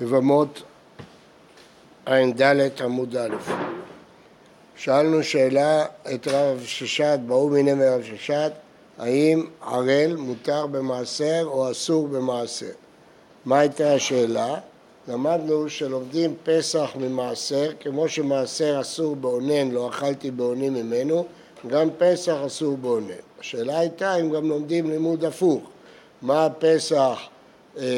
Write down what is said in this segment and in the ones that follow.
לבמות ע"ד עמוד א'. שאלנו שאלה את רב ששת, ברור מיני מרב ששת, האם ערל מותר במעשר או אסור במעשר? מה הייתה השאלה? למדנו שלומדים פסח ממעשר, כמו שמעשר אסור באונן, לא אכלתי באונים ממנו, גם פסח אסור באונן. השאלה הייתה אם גם לומדים לימוד הפוך, מה פסח אה,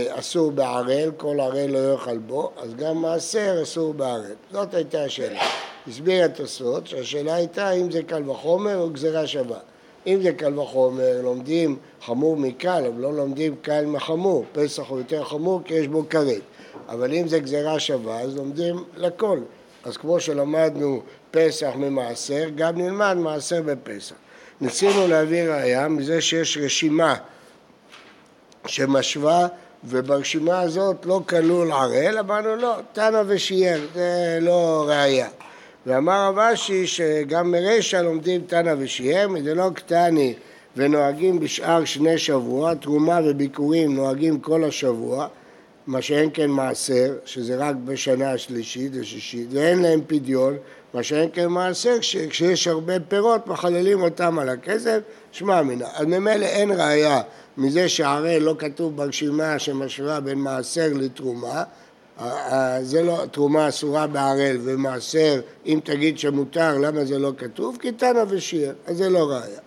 אסור בערל, כל ערל לא יאכל בו, אז גם מעשר אסור בערל. זאת הייתה השאלה. הסביר התוספות שהשאלה הייתה אם זה קל וחומר או גזירה שווה. אם זה קל וחומר, לומדים חמור מקל, אבל לא לומדים קל מחמור. פסח הוא יותר חמור כי יש בו כרת. אבל אם זה גזירה שווה, אז לומדים לכל. אז כמו שלמדנו פסח ממעשר, גם נלמד מעשר בפסח. ניסינו להביא ראייה מזה שיש רשימה שמשווה וברשימה הזאת לא כלול ערל, אמרנו לא, תנא ושיער, זה לא ראייה. ואמר רב אשי שגם מרשע לומדים תנא ושיער, מדלא קטני ונוהגים בשאר שני שבוע, תרומה וביקורים נוהגים כל השבוע, מה שאין כן מעשר, שזה רק בשנה השלישית ושישית, ואין להם פדיון, מה שאין כן מעשר, כשיש הרבה פירות מחללים אותם על הכסף, שמע מינה. אז ממילא אין ראייה מזה שהרי לא כתוב ברשימה שמשווה בין מעשר לתרומה, זה לא, תרומה אסורה בערל ומעשר, אם תגיד שמותר, למה זה לא כתוב? כי תנא ושיער, אז זה לא ראייה.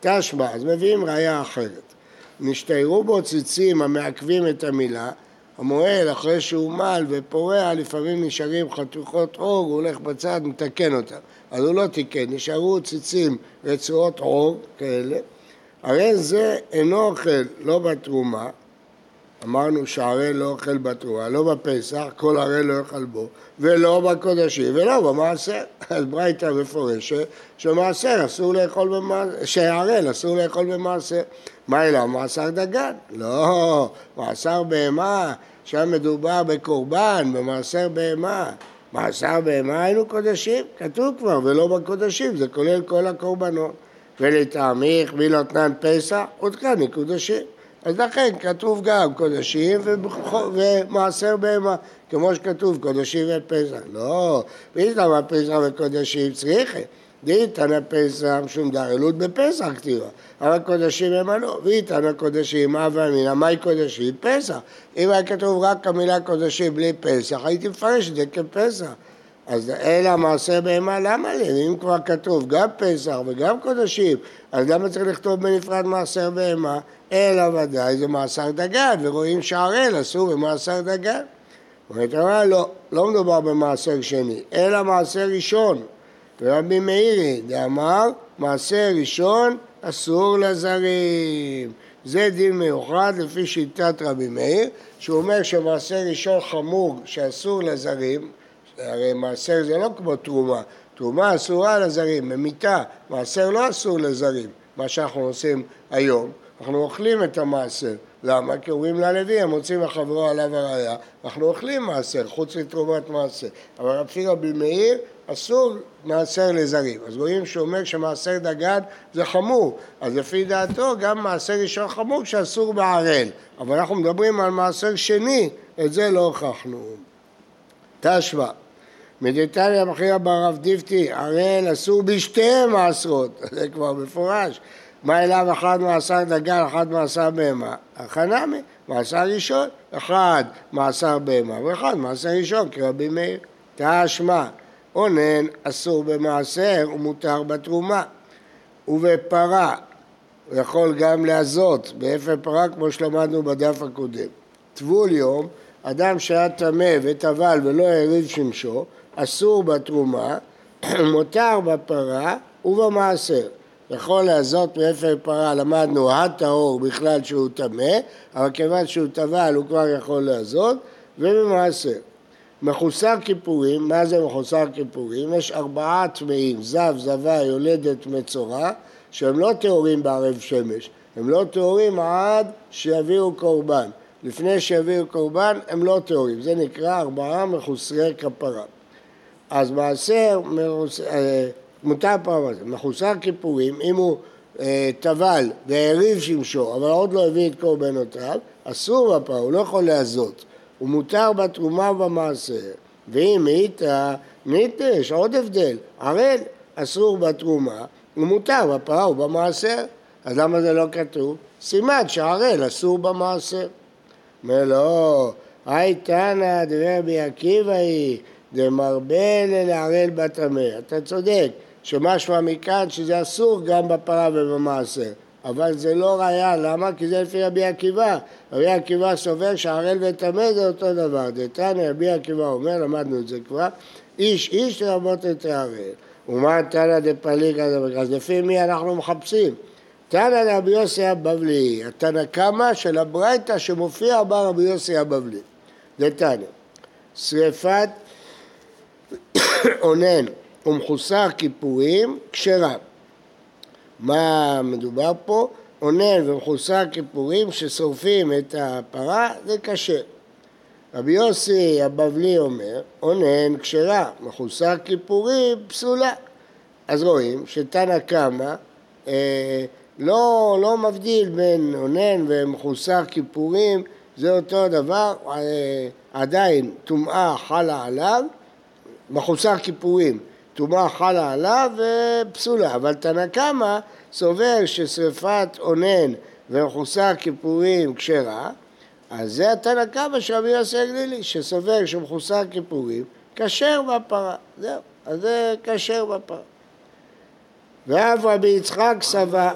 תשמע, אז מביאים ראייה אחרת. נשתיירו בו ציצים המעכבים את המילה, המוהל אחרי שהוא מל ופורע לפעמים נשארים חתוכות עור, הוא הולך בצד, מתקן אותם. אז הוא לא תיקן, נשארו ציצים רצועות עור כאלה, הרי זה אינו אוכל לא בתרומה, אמרנו שהרי לא אוכל בתרומה, לא בפסח, כל הרי לא יאכל בו, ולא בקודשים ולא במעשר. אז ברייתא מפורשת שמעשר אסור לאכול במעשר, שהערל אסור לאכול במעשר. מה אלא? מעשר דגן? לא, מעשר בהמה, שם מדובר בקורבן, במעשר בהמה. מעשר בהמה היינו קודשים, כתוב כבר, ולא בקודשים, זה כולל כל הקורבנות. ולטעמיך מי נותנן פסח, עוד כאן מקודשים. אז לכן כתוב גם קודשים ומעשר בהמה, כמו שכתוב קודשים ופסח. לא, ואיתמר פסח וקודשים צריכים. דאיתנא פסח שום דרעלות בפסח כתיבה, אבל קודשים הם לא, ואיתנא קודשים, מה ואמינא, מהי קודשים? פסח. אם היה כתוב רק המילה קודשים בלי פסח, הייתי מפרש את זה כפסח. אז אלא מעשה בהמה, למה לי? אם כבר כתוב גם פסח וגם קודשים, אז למה צריך לכתוב בנפרד מעשר בהמה? אלא ודאי זה מעשר דגן, ורואים שערל אסור במעשר דגן. אומרת אמרה לא, לא מדובר במעשר שני, אלא מעשר ראשון. ורבי מאירי דאמר, מעשר ראשון אסור לזרים. זה דין מיוחד לפי שיטת רבי מאיר, שהוא אומר שמעשר ראשון חמור שאסור לזרים, הרי מעשר זה לא כמו תרומה, תרומה אסורה לזרים, במיתה, מעשר לא אסור לזרים, מה שאנחנו עושים היום, אנחנו אוכלים את המעשר, למה? כי אומרים ללוי, הם מוצאים לחברו עליו הראייה, אנחנו אוכלים מעשר, חוץ מתרומת מעשר, אבל לפי רבי מאיר אסור מעשר לזרים, אז רואים שהוא אומר שמעשר דגן זה חמור, אז לפי דעתו גם מעשר ראשון חמור שאסור בערל, אבל אנחנו מדברים על מעשר שני, את זה לא הוכחנו. תשמע מדתניא מכריע ברב דיפתי, הראל אסור בשתי מעשרות, זה כבר מפורש. מה אליו אחד מעשר דגן, אחד מעשר בהמה? החנמי, מעשר ראשון, אחד מעשר בהמה ואחד מעשר ראשון, כרבי מאיר. תשמע, אונן אסור במעשר ומותר בתרומה. ובפרה, הוא יכול גם להזות, באפר פרה כמו שלמדנו בדף הקודם. טבול יום, אדם שהיה טמא וטבל ולא העריב שמשו, אסור בתרומה, מותר בפרה ובמעשר. יכול להזות מאפר פרה, למדנו הטהור בכלל שהוא טמא, אבל כיוון שהוא טבל הוא כבר יכול להזות, ובמעשר. מחוסר כיפורים, מה זה מחוסר כיפורים? יש ארבעה טמאים, זב, זבה, יולדת, מצורע, שהם לא טהורים בערב שמש, הם לא טהורים עד שיביאו קורבן. לפני שיביאו קורבן הם לא טהורים, זה נקרא ארבעה מחוסרי כפרה. אז מעשר אה, מותר פעם הזה, מחוסר כיפורים, אם הוא אה, טבל והעריב שמשו, אבל עוד לא הביא את קורבנותיו, אסור בפעם, הוא לא יכול להזות. הוא מותר בתרומה ובמעשר. ואם היית ניטה, יש עוד הבדל. ערל אסור בתרומה, הוא מותר בפרה ובמעשר. אז למה זה לא כתוב? סימן שערל אסור במעשר. אומר לא, היי תנא דבר בי עקיבא היא דמרבה לערל בטמא. אתה צודק, שמשמע מכאן שזה אסור גם בפרה ובמעשר. אבל זה לא ראייה, למה? כי זה לפי רבי עקיבא. רבי עקיבא סובר שהערל וטמא זה אותו דבר. דתניא רבי עקיבא אומר, למדנו את זה כבר, איש איש לרבות את הערל. ומה תנא דפליגא אז לפי מי אנחנו מחפשים? תנא לרבי יוסי הבבלי, התנא קמא של הברייתא שמופיע בה רבי יוסי הבבלי. דתניא, שריפת אונן ומחוסר כיפורים כשרה. מה מדובר פה? אונן ומחוסר כיפורים ששורפים את הפרה זה קשה. רבי יוסי הבבלי אומר, אונן כשרה, מחוסר כיפורים פסולה. אז רואים שתנא קמא אה, לא, לא מבדיל בין אונן ומחוסר כיפורים, זה אותו דבר, אה, עדיין טומאה חלה עליו, מחוסר כיפורים, טומאה חלה עליו ופסולה, אבל תנא קמא סובר ששרפת אונן ומחוסר כיפורים כשרה, אז זה התנא קמא של רבי יוסי הגלילי, שסובר שמחוסר כיפורים כשר בפרה, זהו, אז זה כשר בפרה. ואף רבי יצחק סבר...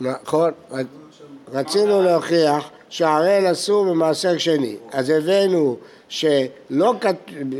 נכון, רצינו להוכיח שהערל אסור במעשר שני. אז הבאנו שלא כתוב,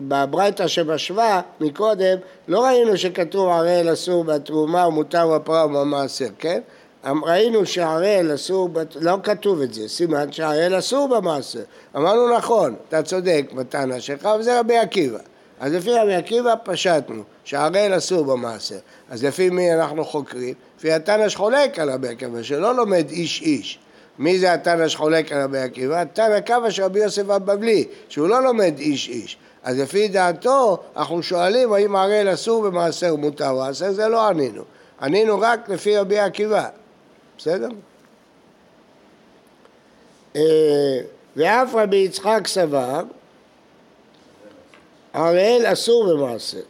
בברייתא שבשווה מקודם, לא ראינו שכתוב ערל אסור בתרומה ומותר בפרה ובמעשר, כן? ראינו שהערל אסור, לא כתוב את זה, סימן שהערל אסור במעשר. אמרנו נכון, אתה צודק בטענה שלך, וזה רבי עקיבא. אז לפי רבי עקיבא פשטנו שהערל אסור במעשר. אז לפי מי אנחנו חוקרים? לפי התנא שחולק על רבי עקיבא, שלא לומד איש איש. מי זה התנא שחולק על רבי עקיבא? תנא קבא של רבי יוסף הבבלי, שהוא לא לומד איש איש. אז לפי דעתו, אנחנו שואלים האם הראל אסור במעשר מותר מעשר, זה לא ענינו. ענינו רק לפי רבי עקיבא. בסדר? אה, ואף רבי יצחק סבר, הראל אסור במעשר.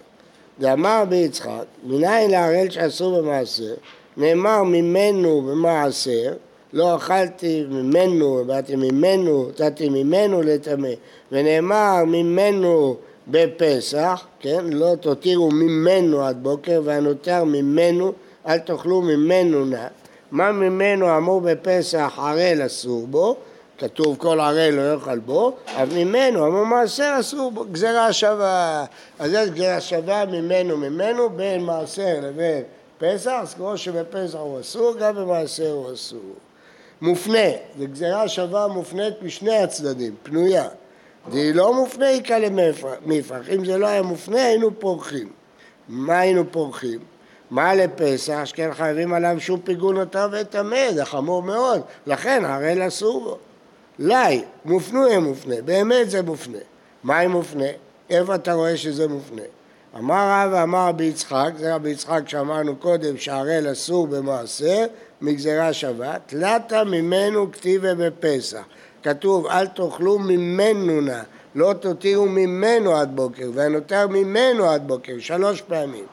ואמר רבי יצחק, מניין להראל שאסור במעשר? נאמר ממנו במעשר לא אכלתי ממנו, באתי ממנו, נתתי ממנו לטמא, ונאמר ממנו בפסח, כן, לא תותירו ממנו עד בוקר, והנותר ממנו, אל תאכלו ממנו נא. מה ממנו אמור בפסח ערל אסור בו, כתוב כל ערל לא יאכל בו, אבל ממנו אמור מעשר אסור בו, גזירה שווה. אז יש גזירה שווה ממנו ממנו בין מעשר לבין פסח, אז כמו שבפסח הוא אסור, גם במעשר הוא אסור. מופנה, זו גזירה שווה מופנית משני הצדדים, פנויה. והיא לא מופנה איכה למפרח, אם זה לא היה מופנה היינו פורחים. מה היינו פורחים? מה לפסח, שכן חייבים עליו שום פיגון אותה וטמא, זה חמור מאוד, לכן הראל אסור בו. לי, מופנו יהיה מופנה, באמת זה מופנה. מה אם מופנה? איפה אתה רואה שזה מופנה? אמר רב ואמר רבי יצחק, זה רבי יצחק שאמרנו קודם שהראל אסור במעשר, מגזרה שווה, תלתה ממנו כתיבה בפסח. כתוב אל תאכלו ממנו נא, לא תותירו ממנו עד בוקר, והנותר ממנו עד בוקר, שלוש פעמים.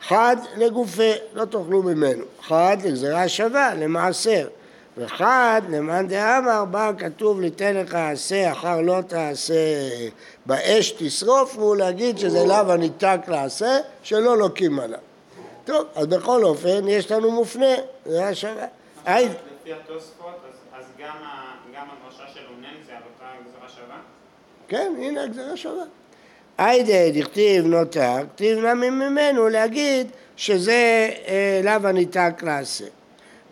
חד לגופה, לא תאכלו ממנו. חד לגזרה שווה, למעשר. וחד למאן דאמר בא כתוב ליתן לך עשה אחר לא תעשה באש תשרוף והוא להגיד שזה לאו הניתק לעשה שלא לוקים עליו. טוב, אז בכל אופן יש לנו מופנה, זה השווה. לפי התוספות, אז גם הדרשה של אונן זה על אותה גזרה שווה? כן, הנה הגזרה שווה. היידה דכתיב נותר, כתיב נמי ממנו להגיד שזה אה, לאו הניתק לעשה.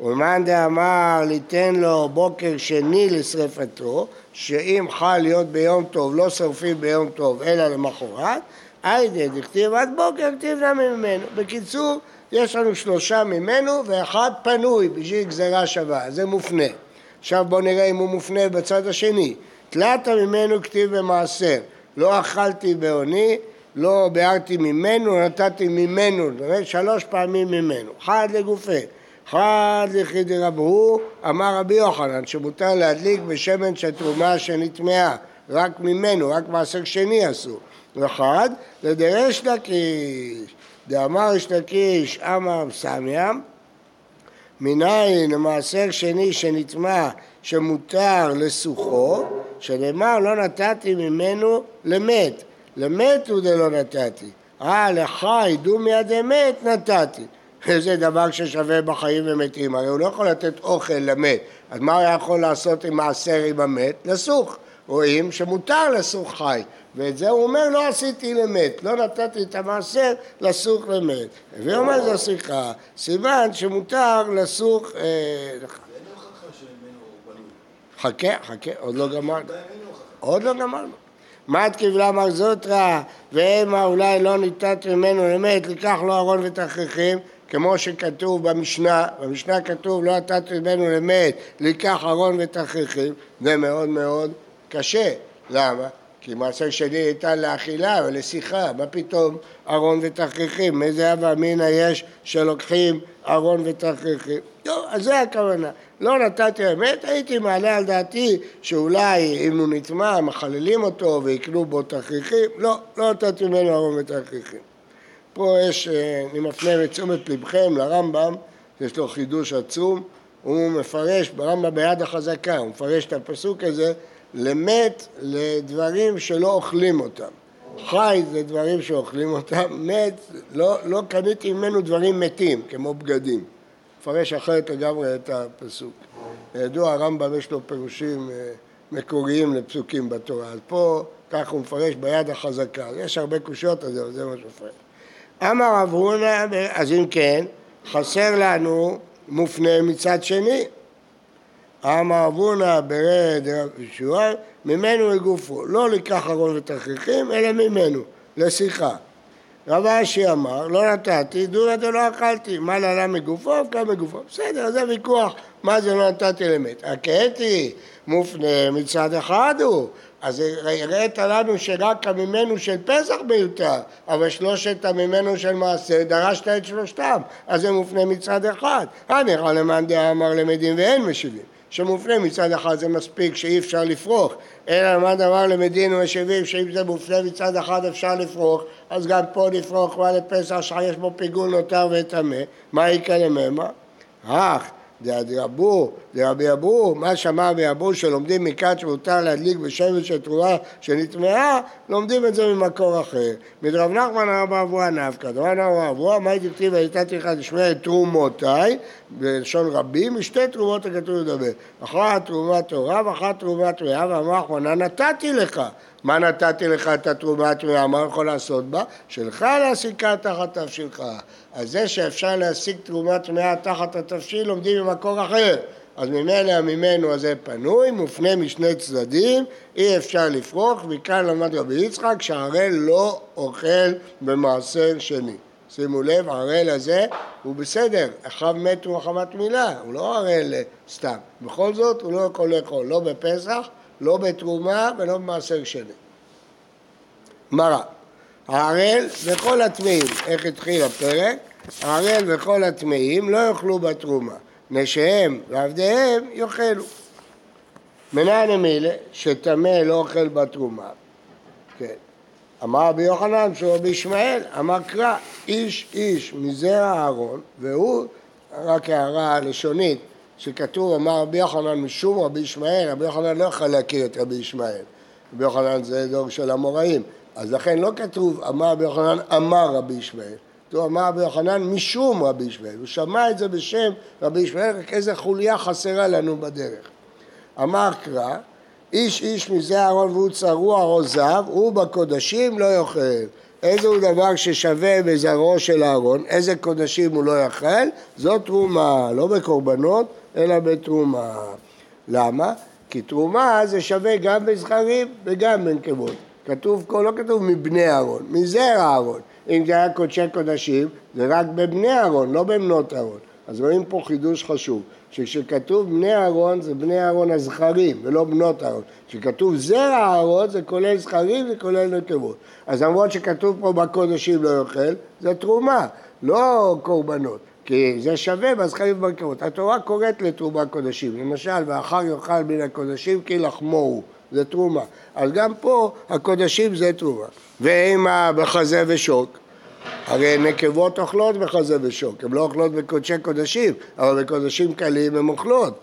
ולמאן דאמר ליתן לו בוקר שני לשרפתו, שאם חל להיות ביום טוב, לא שרפים ביום טוב אלא למחרת, היידה דכתיב עד בוקר, כתיב נמי ממנו. בקיצור, יש לנו שלושה ממנו ואחד פנוי בשביל גזירה שווה, זה מופנה. עכשיו בואו נראה אם הוא מופנה בצד השני. תלת ממנו כתיב במעשר, לא אכלתי בעוני, לא ביארתי ממנו, נתתי ממנו, שלוש פעמים ממנו, חד לגופה. חד לכי דרבו, אמר רבי יוחנן, שמותר להדליק בשמן של תרומה שנטמעה, רק ממנו, רק מעשר שני אסור. וחד, לדרש לקיש, דאמר יש לקיש אמר סמיאם, מניין המעשר שני שנטמע שמותר לסוחו, שנאמר לא נתתי ממנו למת, למת הוא דלא נתתי, אה לחי דומי עד אמת נתתי. זה דבר ששווה בחיים ומתים, הרי הוא לא יכול לתת אוכל למת, אז מה הוא יכול לעשות עם מעשר עם המת? לסוך. רואים שמותר לסוך חי, ואת זה הוא אומר לא עשיתי למת, לא נתתי את המעשר לסוך למת. והוא אומר זו שיחה, סימן שמותר לסוך... אה, חכה, חכה, עוד לא גמרנו. עוד לא גמרנו. מת קיבלה מר זוטרא, והמה אולי לא ניתת ממנו למת, לקח לו ארון ותכריכים, כמו שכתוב במשנה, במשנה כתוב לא נתת ממנו למת, לקח ארון ותכריכים, זה מאוד מאוד קשה. למה? כי מעשר שני ניתן לאכילה ולשיחה, מה פתאום ארון ותכריכים? איזה הווה אמינא יש שלוקחים ארון ותכריכים? לא, אז זה הכוונה. לא נתתי אמת, הייתי מעלה על דעתי שאולי אם הוא נטמע, מחללים אותו ויקנו בו תכריכים, לא, לא נתתי ממנו ארון ותכריכים. פה יש, אה, אני מפנה לתשומת לבכם לרמב"ם, יש לו חידוש עצום, הוא מפרש, ברמב"ם ביד החזקה, הוא מפרש את הפסוק הזה למת לדברים שלא אוכלים אותם. חי זה דברים שאוכלים אותם, מת, לא, לא קניתי ממנו דברים מתים, כמו בגדים. מפרש אחרת לגמרי את הפסוק. ידוע, הרמב"ם יש לו פירושים אה, מקוריים לפסוקים בתורה, אז פה כך הוא מפרש ביד החזקה. יש הרבה קושיות על זה, אבל זה מה שמפרש. אמר רב הונא, אז אם כן, חסר לנו מופנה מצד שני. אמר אבונה ברד ישוע, ממנו לגופו, לא לקח ארון ותכריכים, אלא ממנו, לשיחה. רב אשי אמר, לא נתתי, דורא דלא אכלתי, מה לעלה מגופו, אבקה מגופו. בסדר, זה ויכוח, מה זה לא נתתי למת. הקהתי מופנה מצד אחד הוא, אז הראית לנו שרק הממנו של פסח מיותר, אבל שלושת הממנו של מעשה, דרשת את שלושתם, אז זה מופנה מצד אחד. הניחא למאן דאמר למדים ואין משיבים. שמופנה מצד אחד זה מספיק שאי אפשר לפרוח, אלא מה דבר למדין ומשיבים שאם זה מופנה מצד אחד אפשר לפרוח, אז גם פה לפרוח מה לפסח שיש בו פיגול נותר וטמא, מה יקרה לממה? אך דרבו, דרבי אבו, מה שאמר רבי אבו שלומדים מכאן שמותר להדליק בשמן של תרומה שנטמעה, לומדים את זה ממקור אחר. מדרב נחמן הרב אבוה נפקא, דרב נחמן אבוה, מה הייתי כתיב ונתתי לך לשמוע את תרומותיי, בלשון רבים, משתי תרומות הכתוב לדבר. אחת תרומת תורה ואחת תרומת טמאה, ואמר אחרונה נתתי לך. מה נתתי לך את התרומה הטמאה, מה יכול לעשות בה? שלך להסיקה תחת תבשילך. אז זה שאפשר להשיג תרומה טמאה תחת התבשיל לומדים ממקור אחר. אז ממילא ממנו הזה פנוי, מופנה משני צדדים, אי אפשר לפרוח, מכאן למד רבי יצחק שהערל לא אוכל במעשר שני. שימו לב, הערל הזה הוא בסדר, אחיו מתו מחמת מילה, הוא לא ערל סתם. בכל זאת הוא לא יכול לאכול, לא בפסח לא בתרומה ולא במעשר שני. מראה, הערל וכל הטמאים, איך התחיל הפרק? הערל וכל הטמאים לא יאכלו בתרומה, נשיהם ועבדיהם יאכלו. מנין המילה שטמא לא אוכל בתרומה, כן. אמר רבי יוחנן שהוא רבי ישמעאל, אמר קרא, איש איש מזרע אהרון, והוא, רק הערה לשונית, שכתוב אמר רבי יוחנן משום רבי ישמעאל, רבי יוחנן לא יכול להכיר את רבי ישמעאל. רבי יוחנן זה דור של המוראים, אז לכן לא כתוב אמר רבי יוחנן אמר רבי ישמעאל, כתוב אמר רבי יוחנן משום רבי ישמעאל, הוא שמע את זה בשם רבי ישמעאל, רק איזה חוליה חסרה לנו בדרך. אמר קרא, איש איש מזה אהרון והוא צרוע או זב, הוא בקודשים לא יאכל. איזה הוא דבר ששווה בזרעו של אהרון, איזה קודשים הוא לא יאכל, זאת תרומה, לא בקורבנות, אלא בתרומה. למה? כי תרומה זה שווה גם בזכרים וגם בנקבות. כתוב, לא כתוב מבני אהרון, מזרע אהרון. אם זה היה קודשי קודשים, זה רק בבני אהרון, לא בבנות אהרון. אז רואים פה חידוש חשוב, שכשכתוב בני אהרון זה בני אהרון הזכרים ולא בנות אהרון. כשכתוב זרע אהרון זה כולל זכרים וכולל נקבות. אז למרות שכתוב פה בקודשים לא יאכל, זה תרומה, לא קורבנות. כי זה שווה בזכרים ובבקרות. התורה קוראת לתרומה קודשים, למשל, ואחר יאכל מן הקודשים כי לחמו הוא, זה תרומה. אז גם פה הקודשים זה תרומה. ואימה בחזה ושוק, הרי נקבות אוכלות בחזה ושוק, הן לא אוכלות בקודשי קודשים, אבל בקודשים קלים הן אוכלות.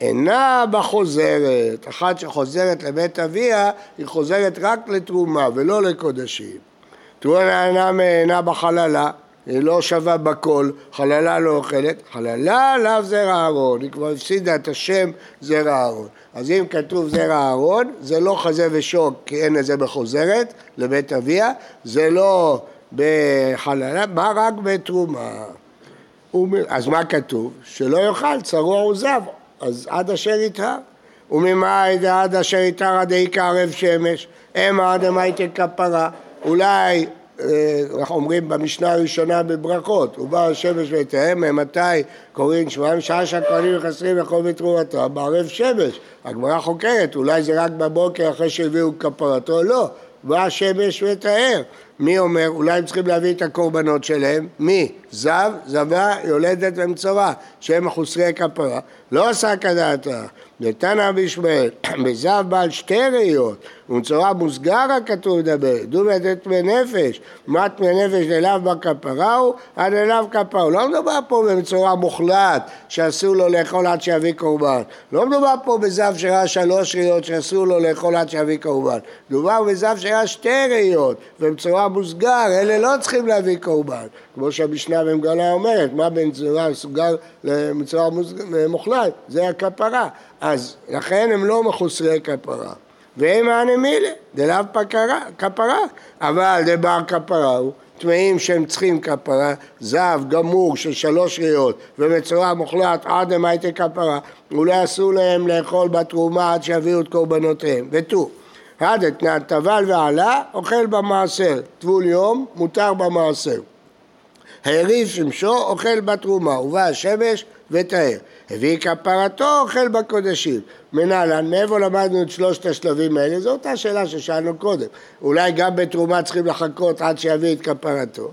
אינה בחוזרת, אחת שחוזרת לבית אביה, היא חוזרת רק לתרומה ולא לקודשים. תרומה אינה בחללה, היא לא שווה בכל, חללה לא אוכלת, חללה לאו זרע אהרון, היא כבר הפסידה את השם זרע אהרון. אז אם כתוב זרע אהרון, זה לא חזה ושוק, כי אין לזה בחוזרת, לבית אביה, זה לא בחללה, בא רק בתרומה. אז מה כתוב? שלא יאכל צרוע וזב, אז עד אשר יטהר. וממאי דעד אשר יטהר עד העיקר ערב שמש, המה דמייתא כפרה. אולי אנחנו אומרים במשנה הראשונה בברכות, ובא השמש ויתאם, מתי קוראים שבועיים שעה שהכהנים נכנסים לכל בתרומתו, בערב שמש. הגמרא חוקרת, אולי זה רק בבוקר אחרי שהביאו כפרתו, לא. בא השמש ותאר. מי אומר? אולי הם צריכים להביא את הקורבנות שלהם? מי? זב, זבה, יולדת ומצורע, שהם מחוסרי כפרה. לא עשה כדעתה. נתנא בישמעאל, בזב בעל שתי ראיות, ומצורע מוסגר הכתוב לדבר, דו בידי טמא נפש, מה טמא נפש אליו בכפרה הוא, עד אליו כפרה. הוא לא מדובר פה במצורע מוחלט, שאסור לו לאכול עד שיביא קורבן. לא מדובר פה בזב שראה שלוש ראיות, שאסור לו לאכול עד שיביא קורבן. מדובר בזב שראה שתי ראיות, ומצורע מוסגר, אלה לא צריכים להביא קורבן. כמו שהמשנה במגלה אומרת, מה בין צורה מסוגל למצורע מוחלט? זה הכפרה. אז לכן הם לא מחוסרי כפרה. והם הנמילה, דלאו כפרה, אבל דבר כפרה הוא טמאים שהם צריכים כפרה, זב גמור של שלוש ראיות ומצורע מוחלט עד למייטי כפרה, אולי אסור להם לאכול בתרומה עד שיביאו את קורבנותיהם, ותו. עד אתנן טבל ועלה, אוכל במעשר, טבול יום, מותר במעשר. העריב שמשו, אוכל בתרומה, ובא השמש וטהר. הביא כפרתו, אוכל בקודשים. מנהלן, מאיפה למדנו את שלושת השלבים האלה? זו אותה שאלה ששאלנו קודם. אולי גם בתרומה צריכים לחכות עד שיביא את כפרתו.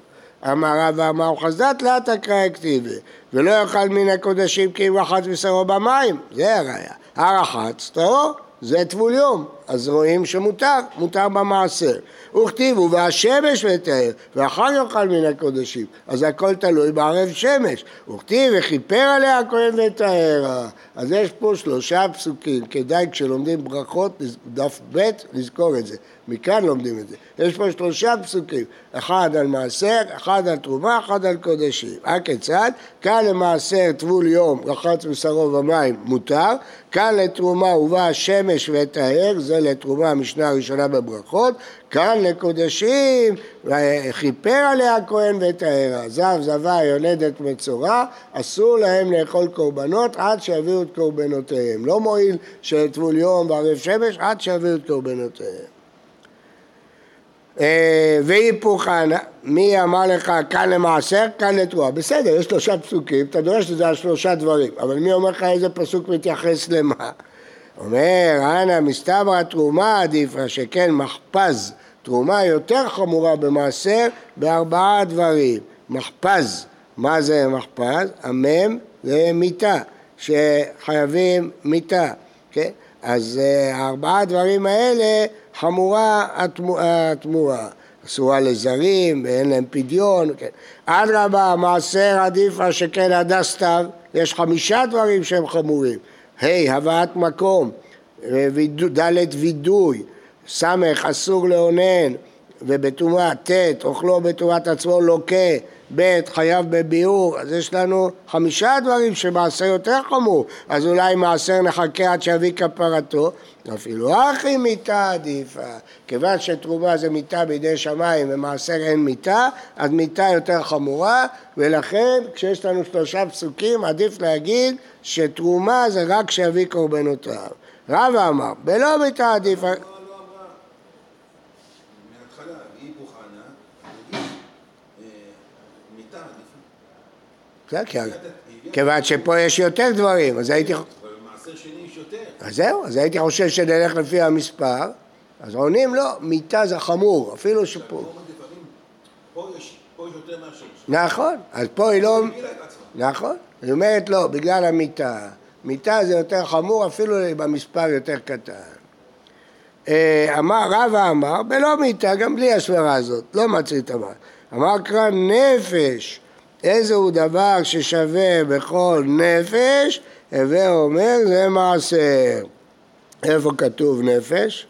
אמר רב ואמר חסדת לה תקרא הכתיבי ולא יאכל מן הקודשים כי אם רחץ בשרו במים, זה הראיה. הרחץ, טהור, זה טבול יום, אז רואים שמותר, מותר במעשר. וכתיבו והשמש לטהר, ואחר יאכל מן הקודשים, אז הכל תלוי בערב שמש. וכתיב וכיפר עליה הכהן וטהרה. אז יש פה שלושה פסוקים, כדאי כשלומדים ברכות, דף ב', לזכור את זה. מכאן לומדים את זה. יש פה שלושה פסוקים, אחד על מעשר, אחד על תרומה, אחד על קודשים. הכיצד? כאן למעשר טבול יום, רחץ בשרו ומים, מותר. כאן לתרומה הובא השמש וטהר, זה לתרומה המשנה הראשונה בברכות. כאן לקודשים, כיפר עליה הכהן וטהרה. זב, זבה, יולדת מצורע, אסור להם לאכול קורבנות עד שיביאו את קורבנותיהם. לא מועיל שטבול יום וערב שמש עד שיביאו את קורבנותיהם. אה, והיפוכן, מי אמר לך כאן למעשר, כאן לתרועה. בסדר, יש שלושה פסוקים, אתה דורש את זה על שלושה דברים, אבל מי אומר לך איזה פסוק מתייחס למה? אומר, אנא מסתברא תרומה עדיפה, שכן מחפז, תרומה יותר חמורה במעשר בארבעה דברים. מחפז, מה זה מחפז? המם זה מיתה, שחייבים מיתה, כן? אז אה, הארבעה הדברים האלה חמורה התמורה. אסורה לזרים ואין להם פדיון, כן. אדרבה, מעשר עדיפה שכן הדס סתיו, יש חמישה דברים שהם חמורים. ה' הבאת מקום, ד' וידוי, ס' אסור לאונן, ובטומאה ט' אוכלו בטומאת עצמו לוקה, ב' חייב בביאור, אז יש לנו חמישה דברים שמעשר יותר חמור, אז אולי מעשר נחכה עד שיביא כפרתו, אפילו אחי מיתה עדיפה, כיוון שתרומה זה מיתה בידי שמיים ומעשר אין מיתה, אז מיתה יותר חמורה, ולכן כשיש לנו שלושה פסוקים עדיף להגיד שתרומה זה רק שיביא קורבנותיו. רבא אמר, בלא מיתה עדיפה. כיוון שפה יש יותר דברים, אז הייתי... אבל במעשר שני. אז זהו, אז הייתי חושב שנלך לפי המספר, אז עונים לא, מיתה זה חמור, אפילו שפה... יותר מאשר. נכון, אז פה היא לא... נכון. היא אומרת לא, בגלל המיטה. מיטה זה יותר חמור, אפילו במספר יותר קטן. אה, אמר, רבא אמר, בלא מיטה, גם בלי הסברה הזאת, לא את המים. אמר קרא נפש, איזה הוא דבר ששווה בכל נפש, הווה אומר זה מעשר. איפה כתוב נפש?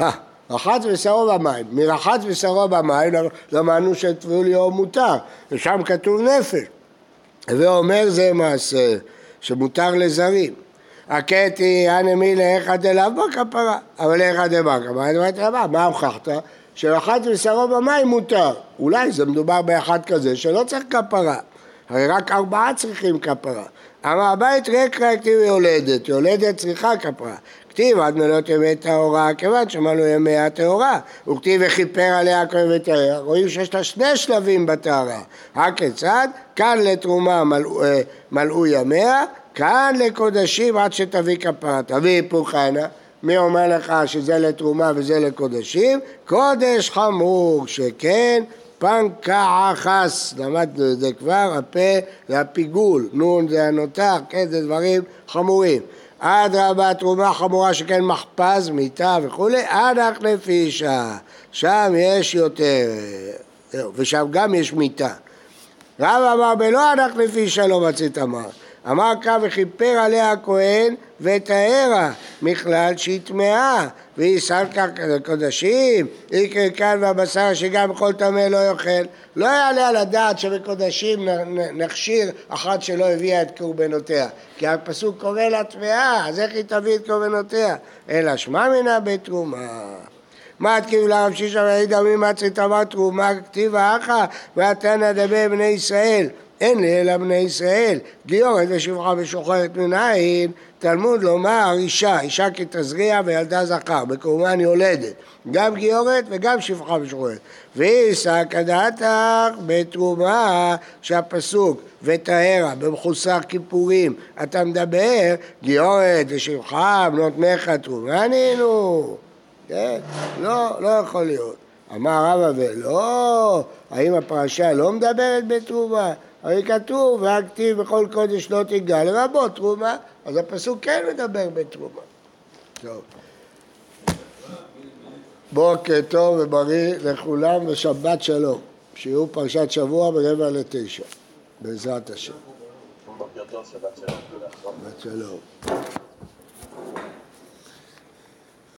אה, רחץ בשרו במים. מרחץ בשרו במים למדנו שטבוליו מותר, ושם כתוב נפש. הווה אומר זה מעשר, שמותר לזרים. הקטי, הנה מילה איכא דלאו בכפרה, אבל איכא דבכפרה, מה הוכחת? שרחץ בשרו במים מותר. אולי זה מדובר באחד כזה שלא צריך כפרה. הרי רק ארבעה צריכים כפרה. אמר הבית רקרא כתיב יולדת, יולדת צריכה כפרה. כתיב עד מלות ימי טהורה, כיוון שמלאו ימי הטהורה. וכתיב וכיפר עליה כל ימי טהרה. רואים שיש לה שני שלבים בטהרה. הכיצד? כאן לתרומה מלאו, אה, מלאו ימיה, כאן לקודשים עד שתביא כפרה. תביא היפוך חנה. מי אומר לך שזה לתרומה וזה לקודשים? קודש חמור, שכן פנקה חס, למדנו את זה כבר, הפה זה הפיגול, נון זה הנותר, כן, זה דברים חמורים. אדרבה, תרומה חמורה שכן מחפז, מיטה וכולי, אנח נפישה, שם יש יותר, ושם גם יש מיטה. רב אמר בלא אנח נפישה לא מצית אמר. אמר קו וכיפר עליה הכהן וטהרה, מכלל שהיא טמאה, והיא סלקה קודשים, יקרא כאן והבשר שגם כל טמא לא יאכל. לא יעלה על הדעת שבקודשים נכשיר אחת שלא הביאה את קורבנותיה, כי הפסוק קורא לה טמאה, אז איך היא תביא את קורבנותיה? אלא שמע מנה בתרומה. מה תקיב לרב שישא ויעיד עמי מצרי תמר תרומה כתיבה אחא ועתנא דבר בני ישראל אין לי אלא בני ישראל, גיורת ושפחה ושוחרת מנין, תלמוד לומר אישה, אישה כתזריע וילדה זכר, בקורבן יולדת, גם גיורת וגם שפחה ושוחרת. ואיסא כדעתך בתרומה שהפסוק וטהרה במחוסר כיפורים, אתה מדבר גיורת ושפחה בנות מך תרומה נינו, כן? לא, לא יכול להיות. אמר רבא ולא, האם הפרשה לא מדברת בתרומה? הרי כתוב, והכתיב בכל קודש לא תיגע, לרבות תרומה, אז הפסוק כן מדבר בתרומה. טוב. בוקר טוב ובריא לכולם ושבת שלום. שיעור פרשת שבוע ברבע לתשע, בעזרת השם. בוקר טוב, שבת שלום. שבת שלום.